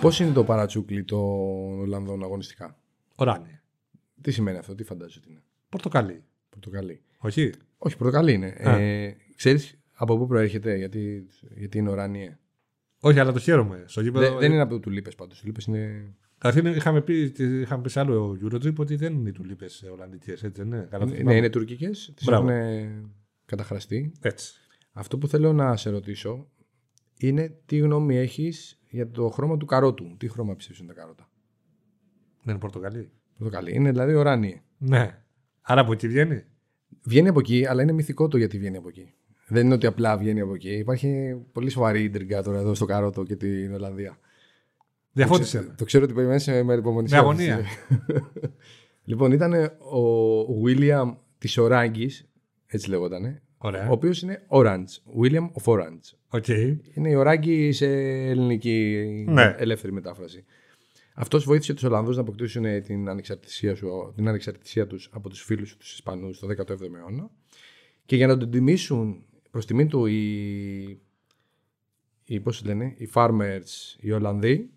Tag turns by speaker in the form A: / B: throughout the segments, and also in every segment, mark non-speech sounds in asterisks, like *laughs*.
A: Πώς είναι το παρατσούκλι των Ολλανδών αγωνιστικά;
B: Οράνι.
A: Τι σημαίνει αυτό, τι φαντάζεσαι ότι είναι;
B: Πορτοκαλί.
A: Πορτοκαλί.
B: Όχι.
A: Όχι, πορτοκαλί είναι.
B: Α.
A: Ε, Ξέρεις από πού προέρχεται, γιατί, γιατί είναι οράνιε.
B: Όχι, αλλά το χαίρομαι. Στο γήπεδο.
A: Δεν, δεν είναι από τουλίπε πάντως. Τουλίπε είναι.
B: Καταρχήν είχαμε πει, είχαμε πει σε άλλο Eurotrip ότι δεν είναι οι τουλίπε Ολλανδικές. Έτσι, δεν είναι. Καλά το
A: Ναι,
B: θυμάμαι.
A: είναι τουρκικές. Τις
B: Μπράβο.
A: έχουν καταχραστεί.
B: Έτσι.
A: Αυτό που θέλω να σε ρωτήσω είναι τι γνώμη έχεις για το χρώμα του καρότου. Τι χρώμα ψήφισαν τα καρότα;
B: Δεν είναι Πορτοκαλί.
A: Πορτοκαλί. Είναι δηλαδή οράνιε.
B: Ναι. Άρα από εκεί βγαίνει;
A: Βγαίνει από εκεί, αλλά είναι μυθικό το γιατί βγαίνει από εκεί. Δεν είναι ότι απλά βγαίνει από εκεί. Υπάρχει πολύ σοβαρή ίντριγκα τώρα εδώ στο καρότο και την Ολλανδία.
B: Διαφώτισε.
A: Το,
B: με.
A: ξε- το ξέρω ότι περιμένεις με υπομονησία.
B: Με αγωνία. *laughs*
A: λοιπόν, ήταν ο William της Οράγκη, έτσι λεγότανε,
B: Ωραία.
A: ο οποίος είναι Orange. William of Orange.
B: OK.
A: Είναι η Οράγγη σε ελληνική
B: Ναι.
A: ελεύθερη μετάφραση. Αυτός βοήθησε τους Ολλανδούς να αποκτήσουν ε, την ανεξαρτησία, σου, την ανεξαρτησία τους από τους φίλους τους Ισπανούς το 17ο αιώνα. Και για να τον τιμήσουν προς τιμή του οι, οι, πώς λένε, οι farmers, οι Ολλανδοί,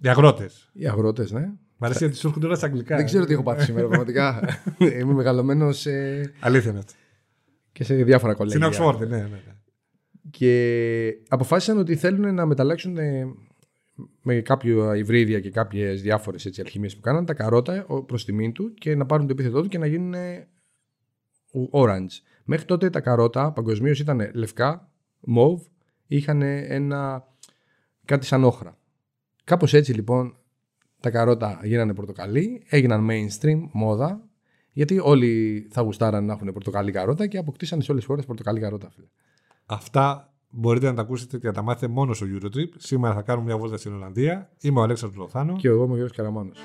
B: Οι αγρότες.
A: οι αγρότες, ναι.
B: Μ' αρέσει γιατί σου έρχονται όλα στα αγγλικά.
A: Δεν ξέρω τι έχω πάθει σήμερα, πραγματικά. *laughs* Είμαι μεγαλωμένος σε...
B: Αλήθεια είναι αυτό.
A: Και σε διάφορα
B: Στην
A: κολέγια.
B: Οξφόρδη, ναι, ναι. ναι.
A: Και αποφάσισαν ότι θέλουν να μεταλλάξουν ε, με κάποια υβρίδια και κάποιες διάφορες αλχημίες που κάναν τα καρότα προς τιμήν του και να πάρουν το επίθετό του και να γίνουν ε, orange. Μέχρι τότε τα καρότα παγκοσμίως ήταν λευκά, μοβ, είχαν ένα κάτι σαν όχρα. Κάπως έτσι λοιπόν τα καρότα γίνανε πορτοκαλί, έγιναν mainstream, μόδα, γιατί όλοι θα γουστάραν να έχουν πορτοκαλί καρότα και αποκτήσαν σε όλες τις χώρες πορτοκαλί καρότα. Φίλε.
B: Αυτά μπορείτε να τα ακούσετε και να τα μάθετε μόνος στο Eurotrip. Σήμερα θα κάνουμε μια βόλτα στην Ολλανδία. Είμαι ο Αλέξανδρος Λοθάνο.
A: Και εγώ είμαι ο Γιώργος Καραμάνος.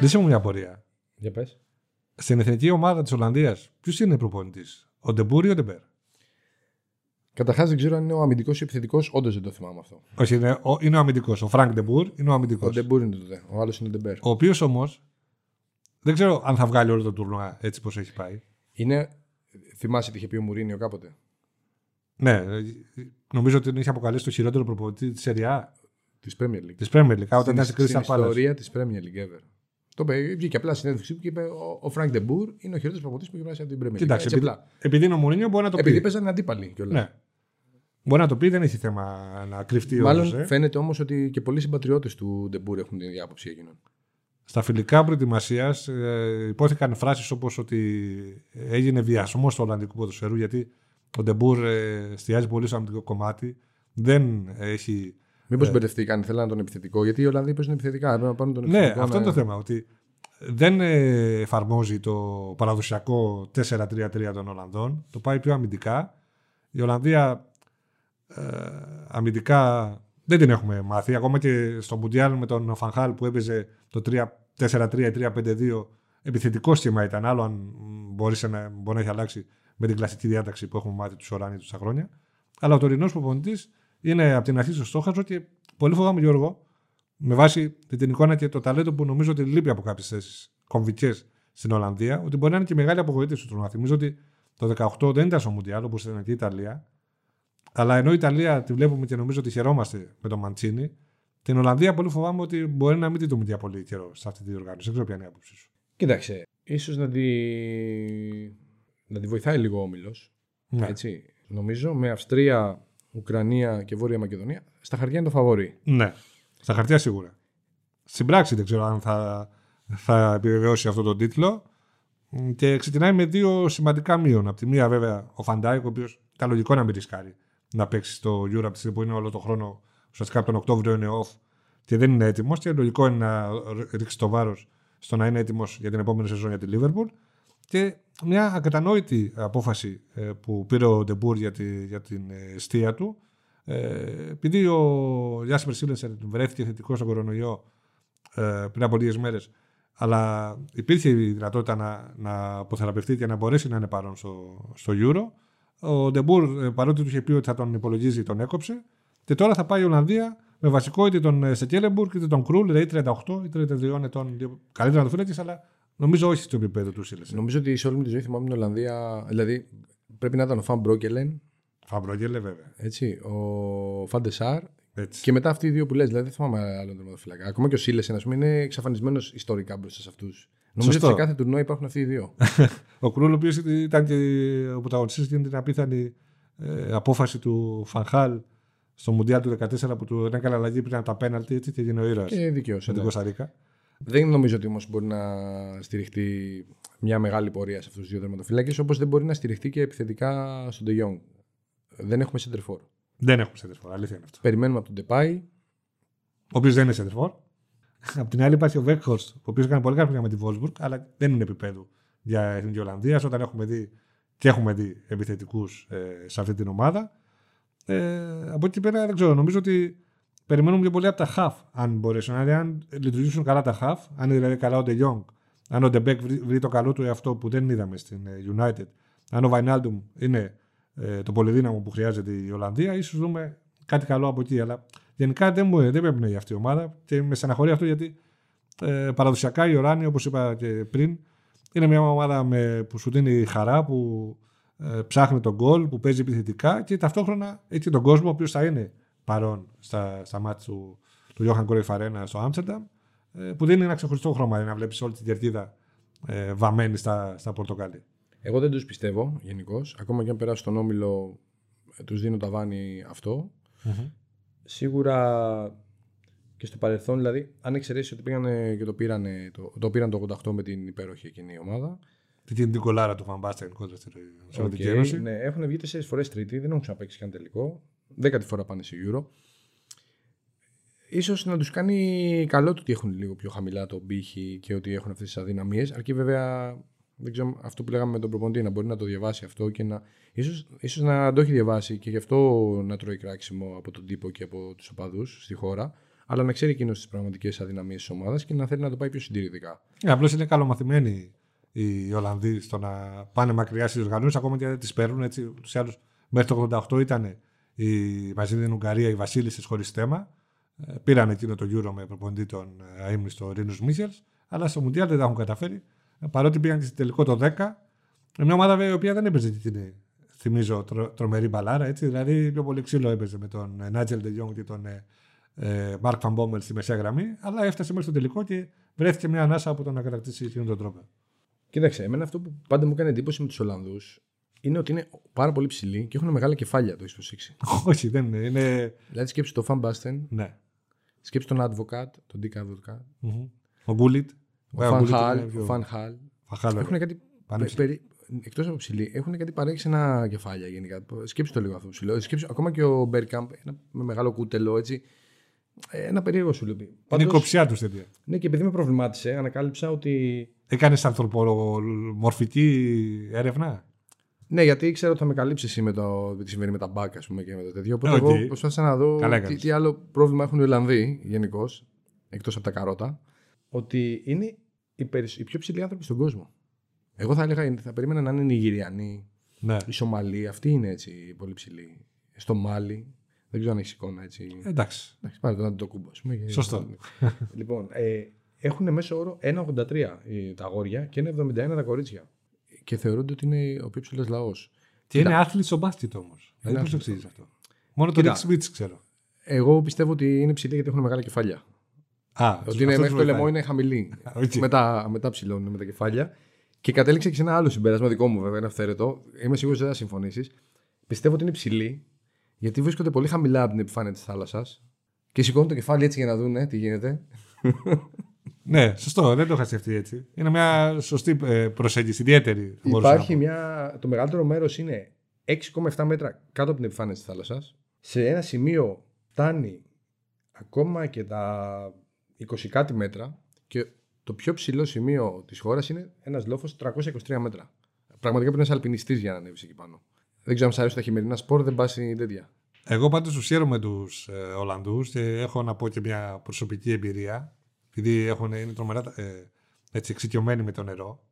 B: Λύσε μου μια απορία.
A: Για πες.
B: Στην εθνική ομάδα της Ολλανδίας, ποιος είναι προπονητής, ο Ντεμπούρ ή ο Ντεμπέρ;
A: Καταρχάς δεν ξέρω αν είναι ο αμυντικός ή επιθετικός, όντως δεν το θυμάμαι αυτό.
B: Όχι, είναι ο, είναι ο αμυντικός. Ο Φρανκ Ντεμπούρ είναι ο αμυντικός.
A: Ο Ντεμπούρ είναι τότε, ο άλλος είναι ο Ντεμπέρ.
B: Ο οποίος όμως δεν ξέρω αν θα βγάλει όλο το τουρνουά έτσι πώς έχει πάει.
A: Είναι, θυμάσαι τι είχε πει ο Μουρίνιο κάποτε;
B: Ναι, ε, νομίζω ότι τον είχε αποκαλέσει το χειρότερο προπονητή της Serie A
A: Της Premier League.
B: της Premier League. Όταν
A: Στην,
B: ήταν στην
A: στην
B: Crystal Palace.
A: ιστορία της Premier League ever. Το είπε, βγήκε απλά συνέντευξη και είπε ο, ο Φρανκ Ντεμπούρ είναι ο χειρότερος προπονητής που έχει περάσει από την Premier League.
B: Κοιτάξτε,
A: Έτσι
B: επειδή,
A: απλά.
B: επειδή είναι ο Μουρίνιο μπορεί να το
A: Επειδή
B: πει.
A: παίζανε αντίπαλοι κιόλας.
B: Ναι. Μπορεί να το πει, δεν έχει θέμα να κρυφτεί
A: Μάλλον
B: όντως, ε.
A: φαίνεται όμως ότι και πολλοί συμπατριώτες του Ντεμπούρ έχουν την ίδια άποψη εκείνον.
B: Στα φιλικά προετοιμασίας ε, ειπώθηκαν φράσεις όπως ότι έγινε βιασμός του Ολλανδικού ποδοσφαίρου γιατί ο Ντεμπούρ ε, εστιάζει πολύ στο αμυντικό κομμάτι. Δεν έχει.
A: Μήπως μπερδευτήκαν, θέλανε τον επιθετικό, γιατί οι Ολλανδοί παίζουν επιθετικά. Έπρεπε να πάρουν τον
B: Ναι,
A: επιθετικό.
B: αυτό είναι το θέμα. Ότι δεν ε, εφαρμόζει το παραδοσιακό 4-3-3 των Ολλανδών. Το πάει πιο αμυντικά. Η Ολλανδία ε, αμυντικά δεν την έχουμε μάθει. Ακόμα και στο Μουντιάλ με τον Φανχάλ που έπαιζε το 4-3-3-5-2 επιθετικό σχήμα ήταν. Άλλο αν μ, μπορείς να, μπορεί να έχει αλλάξει με την κλασική διάταξη που έχουμε μάθει τους Οράνι τόσα χρόνια. Αλλά ο τωρινός προπονητής είναι από την αρχή στο στόχαστρο και πολύ φοβάμαι Γιώργο, με βάση την εικόνα και το ταλέντο που νομίζω ότι λείπει από κάποιες θέσεις κομβικές στην Ολλανδία, ότι μπορεί να είναι και μεγάλη απογοήτευση του τουρνουά. Θυμίζω ότι το 18 δεν ήταν στο Μουντιάλ όπως ήταν και η Ιταλία. Αλλά ενώ η Ιταλία τη βλέπουμε και νομίζω ότι χαιρόμαστε με τον Μαντσίνη, την Ολλανδία πολύ φοβάμαι ότι μπορεί να μην τη δούμε για πολύ καιρό σε αυτή τη διοργάνωση. Δεν ξέρω ποια είναι η άποψή σου.
A: Κοίταξε, ίσως να τη, να τη βοηθάει λίγο ο Όμιλος.
B: Ναι.
A: Έτσι. Νομίζω με Αυστρία, Ουκρανία και Βόρεια Μακεδονία στα χαρτιά είναι το φαβορή.
B: ναι. Στα χαρτιά σίγουρα. Στην πράξη δεν ξέρω αν θα, θα επιβεβαιώσει αυτό τον τίτλο. Μ, Και ξεκινάει με δύο σημαντικά μείον. Από τη μία, βέβαια, ο Φαν Ντάικ, ο οποίος ήταν λογικό να μην ρισκάρει να παίξει στο Euro από τη στιγμή που είναι όλο τον χρόνο. Ουσιαστικά από τον Οκτώβριο είναι off και δεν είναι έτοιμος. Και λογικό είναι να ρίξει το βάρος στο να είναι έτοιμος για την επόμενη σεζόν για τη Liverpool. Και μια ακατανόητη απόφαση ε, που πήρε ο Ντεμπούρ για, τη, για την ε, εστία του. Ε, επειδή ο Γιάσπερ Σίλεσεν βρέθηκε θετικός στον κορονοϊό ε, πριν από λίγες μέρες, αλλά υπήρχε η δυνατότητα να, να αποθεραπευτεί και να μπορέσει να είναι παρόν στο, στο Euro. Ο Ντεμπούρ, ε, παρότι του είχε πει ότι θα τον υπολογίζει, τον έκοψε. Και τώρα θα πάει η Ολλανδία με βασικό είτε τον Σεκέλεμπουργκ είτε τον Κρούλ, δηλαδή 38 ή 32 ετών. Καλύτερα να το φύλακε, αλλά νομίζω όχι στο επίπεδο του Σίλεσεν.
A: Νομίζω ότι σε όλη μου τη ζωή θυμάμαι την Ολλανδία. Δηλαδή πρέπει να ήταν ο Φαν Μπρόκελεν.
B: Φαμπρόγγελε, βέβαια.
A: Έτσι, ο Φαντεσάρ
B: Έτσι.
A: και μετά αυτοί οι δύο που λες, δηλαδή δεν θυμάμαι άλλον τερματοφύλακα. Ακόμα και ο Σίλεσεν, ας πούμε, είναι εξαφανισμένος ιστορικά μπροστά σε αυτούς. Νομίζω
B: Σωστό.
A: ότι σε κάθε τουρνό υπάρχουν αυτοί οι δύο. *laughs*
B: Ο Κρούλ, ο οποίος ήταν και ο πρωταγωνιστής για την απίθανη ε, απόφαση του Φανχάλ στο Μουντιάλ του 2014 που του έκανε αλλαγή πριν από τα πέναλτι έτσι, και έγινε ο ήρωας
A: και δικαίω.
B: με την Κωνσταντίνα.
A: Δεν νομίζω ότι όμως μπορεί να στηριχτεί μια μεγάλη πορεία σε αυτούς τους δύο τερματοφύλακε, όπως δεν μπορεί να στηριχτεί και επιθετικά στον De Jong. Δεν έχουμε center for.
B: Δεν έχουμε σεντερφόρ, αλήθεια είναι αυτό.
A: Περιμένουμε από τον Depay.
B: Ο οποίος δεν είναι σεντερφόρ. Απ' την άλλη υπάρχει ο Βέκχορστ, ο οποίος έκανε πολύ καλά με τη Βόλσμπουργκ, αλλά δεν είναι επίπεδο για εθνική Ολλανδία. Όταν έχουμε δει και έχουμε δει επιθετικούς ε, σε αυτή την ομάδα. Ε, από εκεί πέρα δεν ξέρω. Νομίζω ότι περιμένουμε πιο πολύ από τα χαφ, αν μπορέσουν. Δηλαδή, αν λειτουργήσουν καλά τα χαφ, αν είναι δηλαδή καλά ο De Jong, αν ο Ντε Μπεκ βρει, βρει το καλό του εαυτό που δεν είδαμε στην ε, United, αν ο Βαϊνάλντουμ είναι ε, το πολυδύναμο που χρειάζεται η Ολλανδία, ίσως δούμε κάτι καλό από εκεί. Αλλά γενικά δεν, μου, δεν πρέπει να είναι αυτή η ομάδα και με στεναχωρεί αυτό γιατί ε, παραδοσιακά η Οράνη, όπως είπα και πριν, είναι μια ομάδα με, που σου δίνει χαρά, που ε, ψάχνει τον γκολ, που παίζει επιθετικά και ταυτόχρονα έχει τον κόσμο ο οποίος θα είναι παρόν στα, στα μάτια του, του Johan Cruyff Arena στο Άμστερνταμ, ε, που δίνει ένα ξεχωριστό χρώμα για να βλέπεις όλη την κερκίδα ε, βαμμένη στα, στα πορτοκάλι.
A: Εγώ δεν τους πιστεύω γενικώς. Ακόμα και αν περάσω στον όμιλο, τους δίνω τα βάνη αυτό. Σίγουρα και στο παρελθόν, δηλαδή, αν εξαιρέσεις ότι πήγαν και το πήραν το, το, πήραν το 88 με την υπέροχη εκείνη η ομάδα.
B: Τι την γκολάρα του Φαν Μπάστεν κόντρα στη Σοβιετική
A: Οκ,
B: Ένωση.
A: ναι, έχουν βγει τέσσερις φορές τρίτη, δεν έχουν ξαναπαίξει καν τελικό. Δέκατη φορά πάνε σε Euro. Ίσως να τους κάνει καλό το ότι έχουν λίγο πιο χαμηλά το πήχη και ότι έχουν αυτές τις αδυναμίες. Αρκεί βέβαια, δεν ξέρω, αυτό που λέγαμε με τον προπονητή, να μπορεί να το διαβάσει αυτό και να... Ίσως, ίσως να το έχει διαβάσει και γι' αυτό να τρώει κράξιμο από τον τύπο και από τους οπαδούς στη χώρα. Αλλά να ξέρει εκείνος τις πραγματικές αδυναμίες της ομάδας και να θέλει να το πάει πιο συντηρητικά.
B: Ε, Απλώς είναι καλομαθημένοι οι Ολλανδοί στο να πάνε μακριά στις οργανώσεις, ακόμα και αν δεν τις παίρνουν. Έτσι, ούτως ή άλλως, μέχρι το 88 ήταν η, μαζί με την Ουγγαρία οι Βασίλισσε χωρίς θέμα. Ε, Πήραν εκείνο το Euro με προπονητή τον ε, αείμνηστο Ρίνου Μίχελ, αλλά στο Μουντιάλ δεν τα έχουν καταφέρει. Ε, Παρότι πήγαν και στο τελικό το 10. Ε, Μια ομάδα βέβαια, η οποία δεν έπαιζε και την, θυμίζω, τρο, τρομερή μπαλάρα. Έτσι, δηλαδή πιο πολύ ξύλο έπαιζε με τον Νάτζελ Ντεγιόνγκ και τον ε, Μάρκ Φαμπόμελ στη μεσαία γραμμή. Αλλά έφτασε μέχρι στο τελικό και βρέθηκε μια ανάσα από το να κατακτήσει εκείνον τον τρόπο.
A: Κοίταξε, εμένα αυτό που πάντα μου έκανε εντύπωση με τους Ολλανδούς είναι ότι είναι πάρα πολύ ψηλοί και έχουν μεγάλα κεφάλια, το έχεις προσέξει. *laughs*
B: Όχι, δεν είναι. είναι...
A: δηλαδή σκέψου το Φαν Μπάστεν,
B: Ναι.
A: σκέψου τον Advocat, τον Dick Advocat,
B: Μμμ. Ο Γκούλιτ.
A: ο Φαν Χαλ, ο Φαν Χαλ.
B: Φαν Χαλ.
A: Έχουν κάτι.
B: Πάνε
A: πε- περί... Εκτός από ψηλοί, έχουν κάτι παράξενα κεφάλια γενικά. Σκέψου το λίγο αυτό που σου λέω. Σκέψου, ακόμα και ο Μπέρκαμπ, ένα με μεγάλο κούτελο έτσι. ε, Ένα περίεργο σου λέω.
B: Είναι η
A: Πάντως,
B: κοψιά τους τέτοια.
A: ναι, και επειδή με προβλημάτισε, ανακάλυψα ότι.
B: Έκανες ανθρωπομορφική έρευνα;
A: Ναι, γιατί ήξερα ότι θα με καλύψεις εσύ με το τι συμβαίνει με τα μπακ, ας πούμε, και με το τέτοιο. Οπότε
B: Οκ.
A: εγώ προσπάθησα να δω
B: Καλά
A: τι,
B: έκανες.
A: τι άλλο πρόβλημα έχουν οι Ολλανδοί γενικώς, εκτός από τα καρότα. Ότι είναι οι, περισ- οι πιο ψηλοί άνθρωποι στον κόσμο. Εγώ θα έλεγα, θα περίμενα να είναι οι Νιγηριανοί,
B: Ναι.
A: Η Σομαλή, αυτή είναι έτσι πολύ ψηλή. Στο Μάλι, δεν ξέρω αν έχεις εικόνα έτσι.
B: Εντάξει.
A: Εντάξει, πάρε τον Αντιτοκούμπο, ας πούμε. και-
B: Σωστό.
A: λοιπόν, ε, έχουν μέσο όρο 1,83 οι- τα αγόρια και 1,71 τα κορίτσια. Και θεωρούνται ότι είναι ο πιο ψηλό λαός.
B: Και είναι άθλη στο μπάσκετ όμως. Δεν
A: Είναι
B: πώ το
A: άθλης.
B: ξέρεις αυτό. Μόνο το
A: Κοίτα.
B: Rick Smith ξέρω.
A: Εγώ πιστεύω ότι είναι ψηλοί γιατί έχουν μεγάλα κεφάλια.
B: Α,
A: ότι είναι μέχρι το λαιμό είναι χαμηλοί. *laughs*
B: Οκ.
A: μετά, μετά ψηλώνουν με τα κεφάλια. Και κατέληξα και σε ένα άλλο συμπέρασμα δικό μου, βέβαια, είναι αυθαίρετο. Είμαι σίγουρος ότι δεν θα συμφωνήσεις. Πιστεύω ότι είναι ψηλοί γιατί βρίσκονται πολύ χαμηλά από την επιφάνεια της θάλασσας και σηκώνουν το κεφάλι έτσι για να δουν τι γίνεται.
B: Ναι, σωστό. Δεν το είχα σκεφτεί έτσι. Είναι μια σωστή ε, προσέγγιση, ιδιαίτερη. θα μπορούσα
A: Υπάρχει
B: να πω.
A: μια. Το μεγαλύτερο μέρος είναι 6,7 μέτρα κάτω από την επιφάνεια της θάλασσας. Σε ένα σημείο φτάνει ακόμα και τα 20 κάτι μέτρα και το πιο ψηλό σημείο της χώρας είναι ένας λόφος 323 μέτρα. Πραγματικά πρέπει να είσαι αλπινιστής για να ανέβεις εκεί πάνω. Δεν ξέρω αν σα αρέσουν τα χειμερινά σπορ, δεν πας τέτοια.
B: Εγώ πάντως του χαίρομαι τους ε, Ολλανδούς και έχω να πω και μια προσωπική εμπειρία. Επειδή έχουν, είναι τρομερά ε, έτσι, εξοικειωμένοι με το νερό.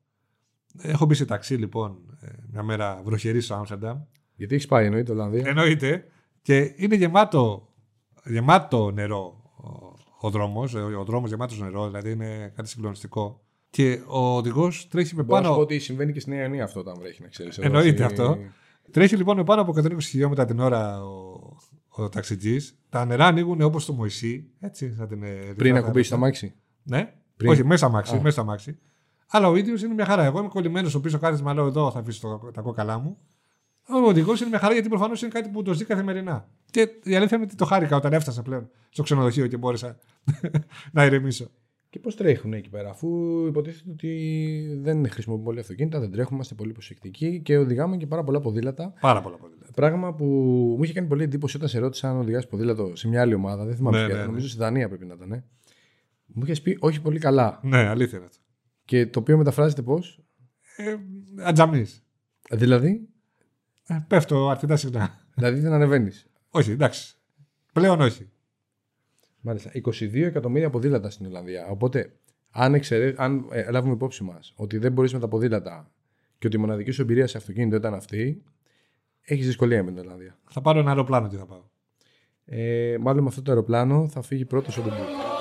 B: Έχω μπει σε ταξί λοιπόν ε, μια μέρα βροχερή στο Άμστερνταμ.
A: Γιατί έχεις πάει, εννοείται, Ολλανδία;
B: Εννοείται. Και είναι γεμάτο γεμάτο νερό ο, ο δρόμος. Ο δρόμος γεμάτος νερό, δηλαδή είναι κάτι συγκλονιστικό. Και ο οδηγός τρέχει με
A: Μπορώ να σου
B: πάνω.
A: πω ότι συμβαίνει και στη Νέα Ιωνία αυτό όταν βρέχει, να ξέρεις.
B: Εννοείται αυτό. Τρέχει λοιπόν με πάνω από 120 χιλιόμετρα την ώρα ο, ο ταξιτζής. Τα νερά ανοίγουν όπως το Μωυσή. Έτσι, θα την, ε,
A: Πριν
B: θα-
A: ακουμπήσει το αμάξι.
B: Ναι,
A: Πριν.
B: όχι, μέσα αμάξι.
A: Α.
B: Μέσα στο αμάξι. Αλλά ο ίδιος είναι μια χαρά. Εγώ είμαι κολλημένος στο πίσω κάθισμα, λέω εδώ θα αφήσω το- τα κόκαλά μου. Ο οδηγός είναι μια χαρά γιατί προφανώς είναι κάτι που το ζει καθημερινά. Και η αλήθεια είναι ότι το χάρηκα όταν έφτασα πλέον στο ξενοδοχείο και μπόρεσα *laughs* να ηρεμήσω.
A: Και πώς τρέχουν εκεί πέρα, αφού υποτίθεται ότι δεν χρησιμοποιούμε πολύ αυτοκίνητα, δεν τρέχουμε, είμαστε πολύ προσεκτικοί και οδηγάμε και πάρα πολλά ποδήλατα.
B: Πάρα πολλά ποδήλατα.
A: Πράγμα που μου είχε κάνει πολύ εντύπωση όταν σε ρώτησα αν οδηγάς ποδήλατο σε μια άλλη ομάδα. Δεν θυμάμαι
B: Ναι,
A: ποια
B: ναι,
A: ήταν,
B: ναι.
A: νομίζω στη Δανία πρέπει να ήταν. ε. Μου είχες πει όχι πολύ καλά.
B: Ναι, αλήθεια είναι αυτό.
A: Και το οποίο μεταφράζεται πώς;
B: Ε, Ατζαμί.
A: Δηλαδή,
B: Ε, πέφτω αρκετά συχνά.
A: δηλαδή δεν ανεβαίνεις.
B: όχι, εντάξει. Πλέον όχι.
A: Μάλιστα. 22 εκατομμύρια ποδήλατα στην Ολλανδία. Οπότε, αν, εξαιρέ... αν ε, λάβουμε υπόψη μας ότι δεν μπορείς με τα ποδήλατα και ότι η μοναδική σου εμπειρία σε αυτοκίνητο ήταν αυτή, έχεις δυσκολία με την Ολλανδία.
B: Θα πάρω ένα αεροπλάνο και θα πάω.
A: Ε, μάλλον με αυτό το αεροπλάνο θα φύγει πρώτος ο Ντεμπού.